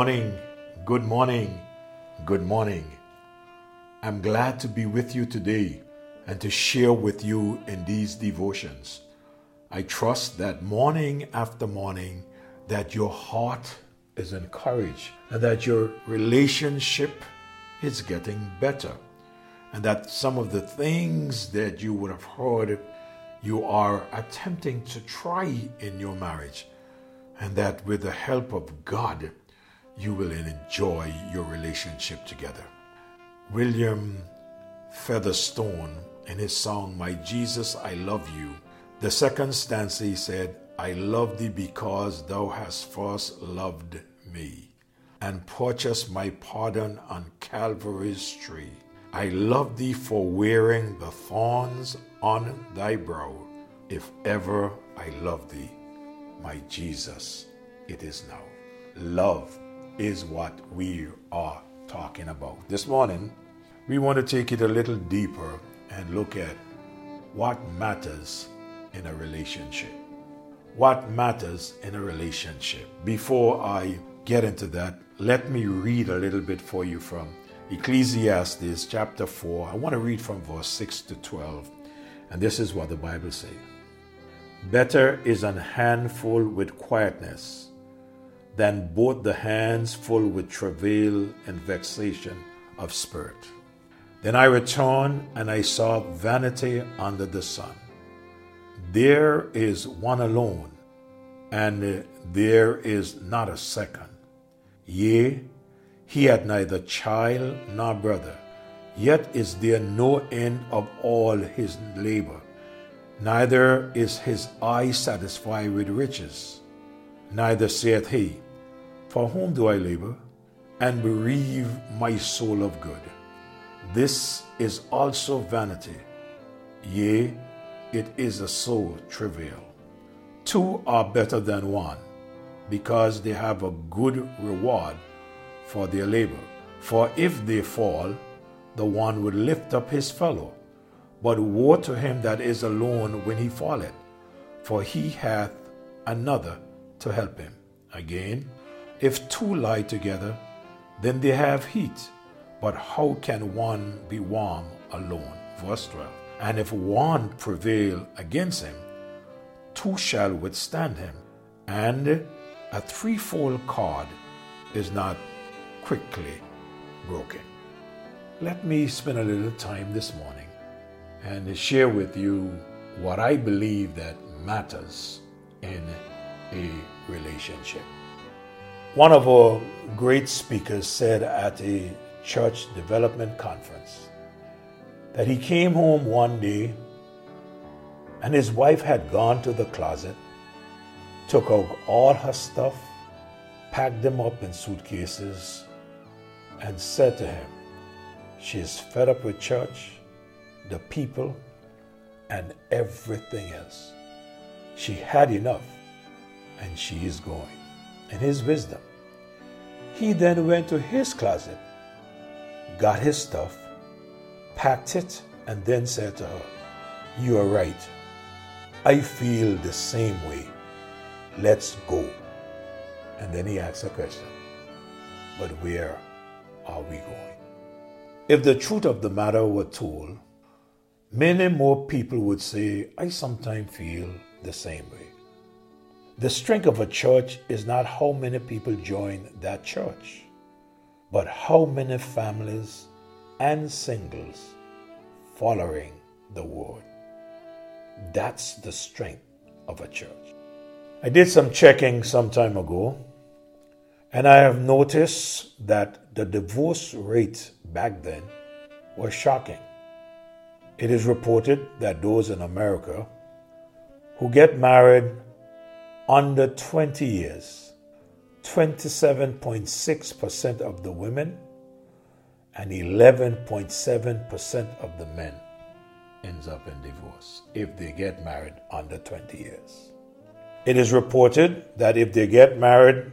Morning, good morning, good morning. I'm glad to be with you today and to share with you in these devotions. I trust that morning after morning that your heart is encouraged and that your relationship is getting better and that some of the things that you would have heard you are attempting to try in your marriage and that with the help of God you will enjoy your relationship together. William Featherstone in his song My Jesus I love you the second stanza he said I love thee because thou hast first loved me and purchased my pardon on Calvary's tree. I love thee for wearing the thorns on thy brow. If ever I love thee, my Jesus, it is now. Love is what we are talking about. This morning, we want to take it a little deeper and look at what matters in a relationship. What matters in a relationship? Before I get into that, let me read a little bit for you from Ecclesiastes chapter 4. I want to read from verse 6 to 12. And this is what the Bible says Better is an handful with quietness than both the hands full with travail and vexation of spirit. Then I returned and I saw vanity under the sun. There is one alone, and there is not a second. Yea, he had neither child nor brother, yet is there no end of all his labor, neither is his eye satisfied with riches. Neither saith he, For whom do I labor, and bereave my soul of good? This is also vanity. Yea, it is a soul travail. Two are better than one, because they have a good reward for their labor. For if they fall, the one would lift up his fellow. But woe to him that is alone when he falleth, for he hath another to help him. Again, if two lie together, then they have heat. But how can one be warm alone? Verse 12. And if one prevail against him, two shall withstand him. And a threefold cord is not quickly broken. Let me spend a little time this morning and share with you what I believe that matters in a relationship. One of our great speakers said at a church development conference that he came home one day and his wife had gone to the closet, took out all her stuff, packed them up in suitcases, and said to him, She is fed up with church, the people, and everything else. She had enough, and she is going. In his wisdom, he then went to his closet, got his stuff, packed it, and then said to her, You are right. I feel the same way. Let's go. And then he asked a question But where are we going? If the truth of the matter were told, many more people would say, I sometimes feel the same way. The strength of a church is not how many people join that church, but how many families and singles following the word. That's the strength of a church. I did some checking some time ago, and I have noticed that the divorce rate back then was shocking. It is reported that those in America who get married under 20 years, 27.6% of the women and 11.7% of the men ends up in divorce if they get married under 20 years. It is reported that if they get married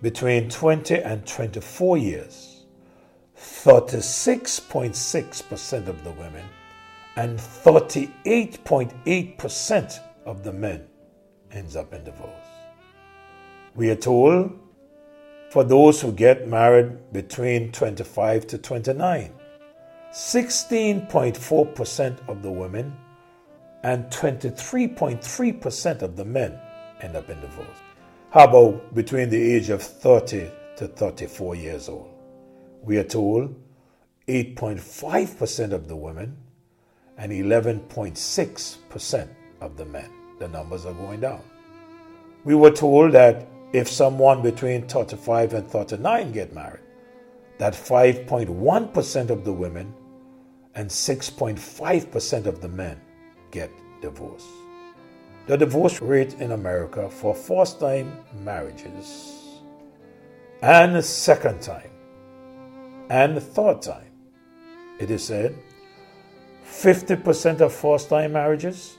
between 20 and 24 years, 36.6% of the women and 38.8% of the men ends up in divorce. We are told for those who get married between 25 to 29. 16.4% of the women and 23.3% of the men end up in divorce. How about between the age of 30 to 34 years old? We are told 8.5% of the women and 11.6% of the men. The numbers are going down. We were told that if someone between 35 and 39 get married, that 5.1% of the women and 6.5% of the men get divorced. The divorce rate in America for first time marriages and second time and third time, it is said 50% of first time marriages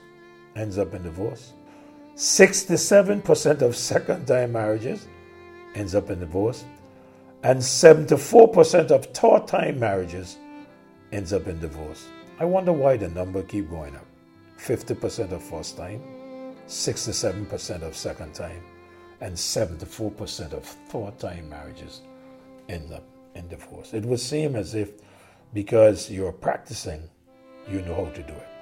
ends up in divorce. 67% of second time marriages ends up in divorce. And 74% of third time marriages ends up in divorce. I wonder why the number keep going up. 50% of first time, 67% of second time, and 74% of third time marriages end up in divorce. It would seem as if because you're practicing, you know how to do it.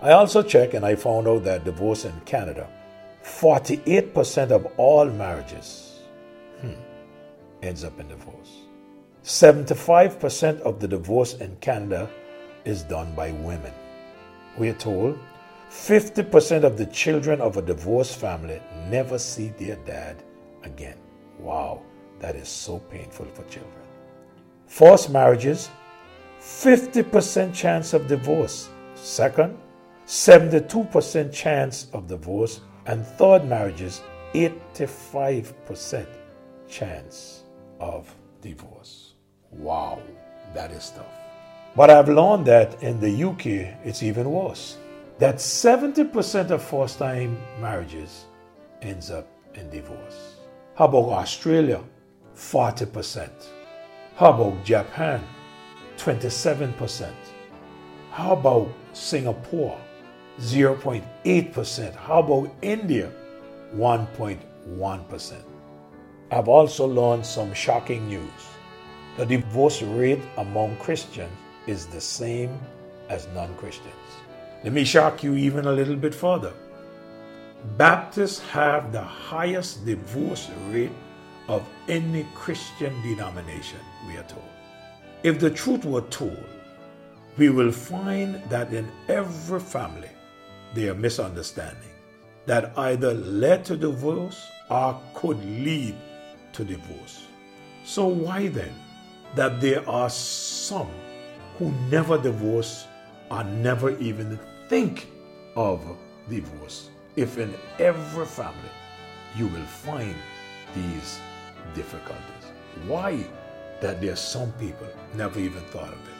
I also checked and I found out that divorce in Canada, 48% of all marriages hmm, ends up in divorce. 75% of the divorce in Canada is done by women. We are told 50% of the children of a divorced family never see their dad again. Wow, that is so painful for children. Forced marriages, 50% chance of divorce. Second, 72% chance of divorce. And third marriages, 85% chance of divorce. Wow, that is tough. But I've learned that in the UK, it's even worse. That 70% of first time marriages ends up in divorce. How about Australia? 40%. How about Japan? 27%. How about Singapore? 0.8%. How about India? 1.1%. I've also learned some shocking news. The divorce rate among Christians is the same as non Christians. Let me shock you even a little bit further. Baptists have the highest divorce rate of any Christian denomination, we are told. If the truth were told, we will find that in every family there are misunderstandings that either led to divorce or could lead to divorce. So, why then that there are some who never divorce or never even think of divorce? If in every family you will find these difficulties. Why that there are some people never even thought of it?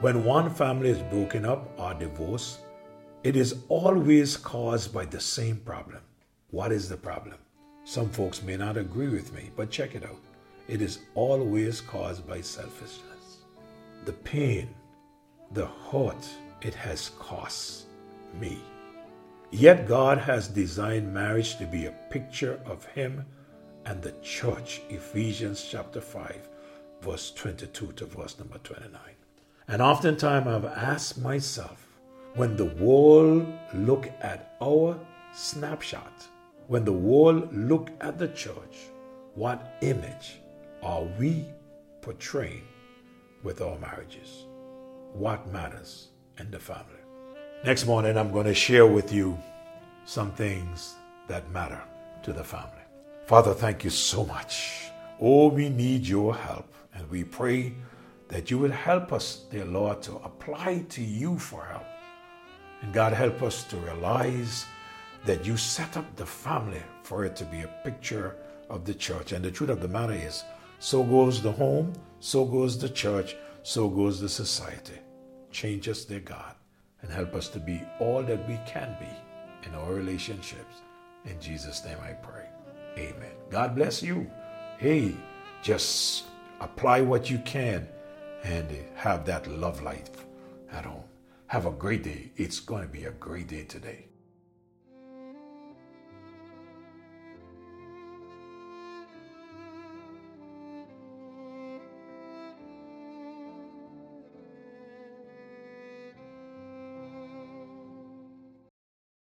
When one family is broken up or divorced, it is always caused by the same problem. What is the problem? Some folks may not agree with me, but check it out. It is always caused by selfishness. The pain, the hurt it has cost me. Yet God has designed marriage to be a picture of Him and the church, Ephesians chapter 5, verse 22 to verse number 29. And oftentimes I've asked myself, when the world look at our snapshot, when the world look at the church, what image are we portraying with our marriages? What matters in the family? Next morning, I'm going to share with you some things that matter to the family. Father, thank you so much. Oh, we need your help, and we pray that you will help us, dear Lord, to apply to you for help. And God, help us to realize that you set up the family for it to be a picture of the church. And the truth of the matter is, so goes the home, so goes the church, so goes the society. Change us, dear God, and help us to be all that we can be in our relationships. In Jesus' name I pray. Amen. God bless you. Hey, just apply what you can and have that love life at home. Have a great day. It's going to be a great day today.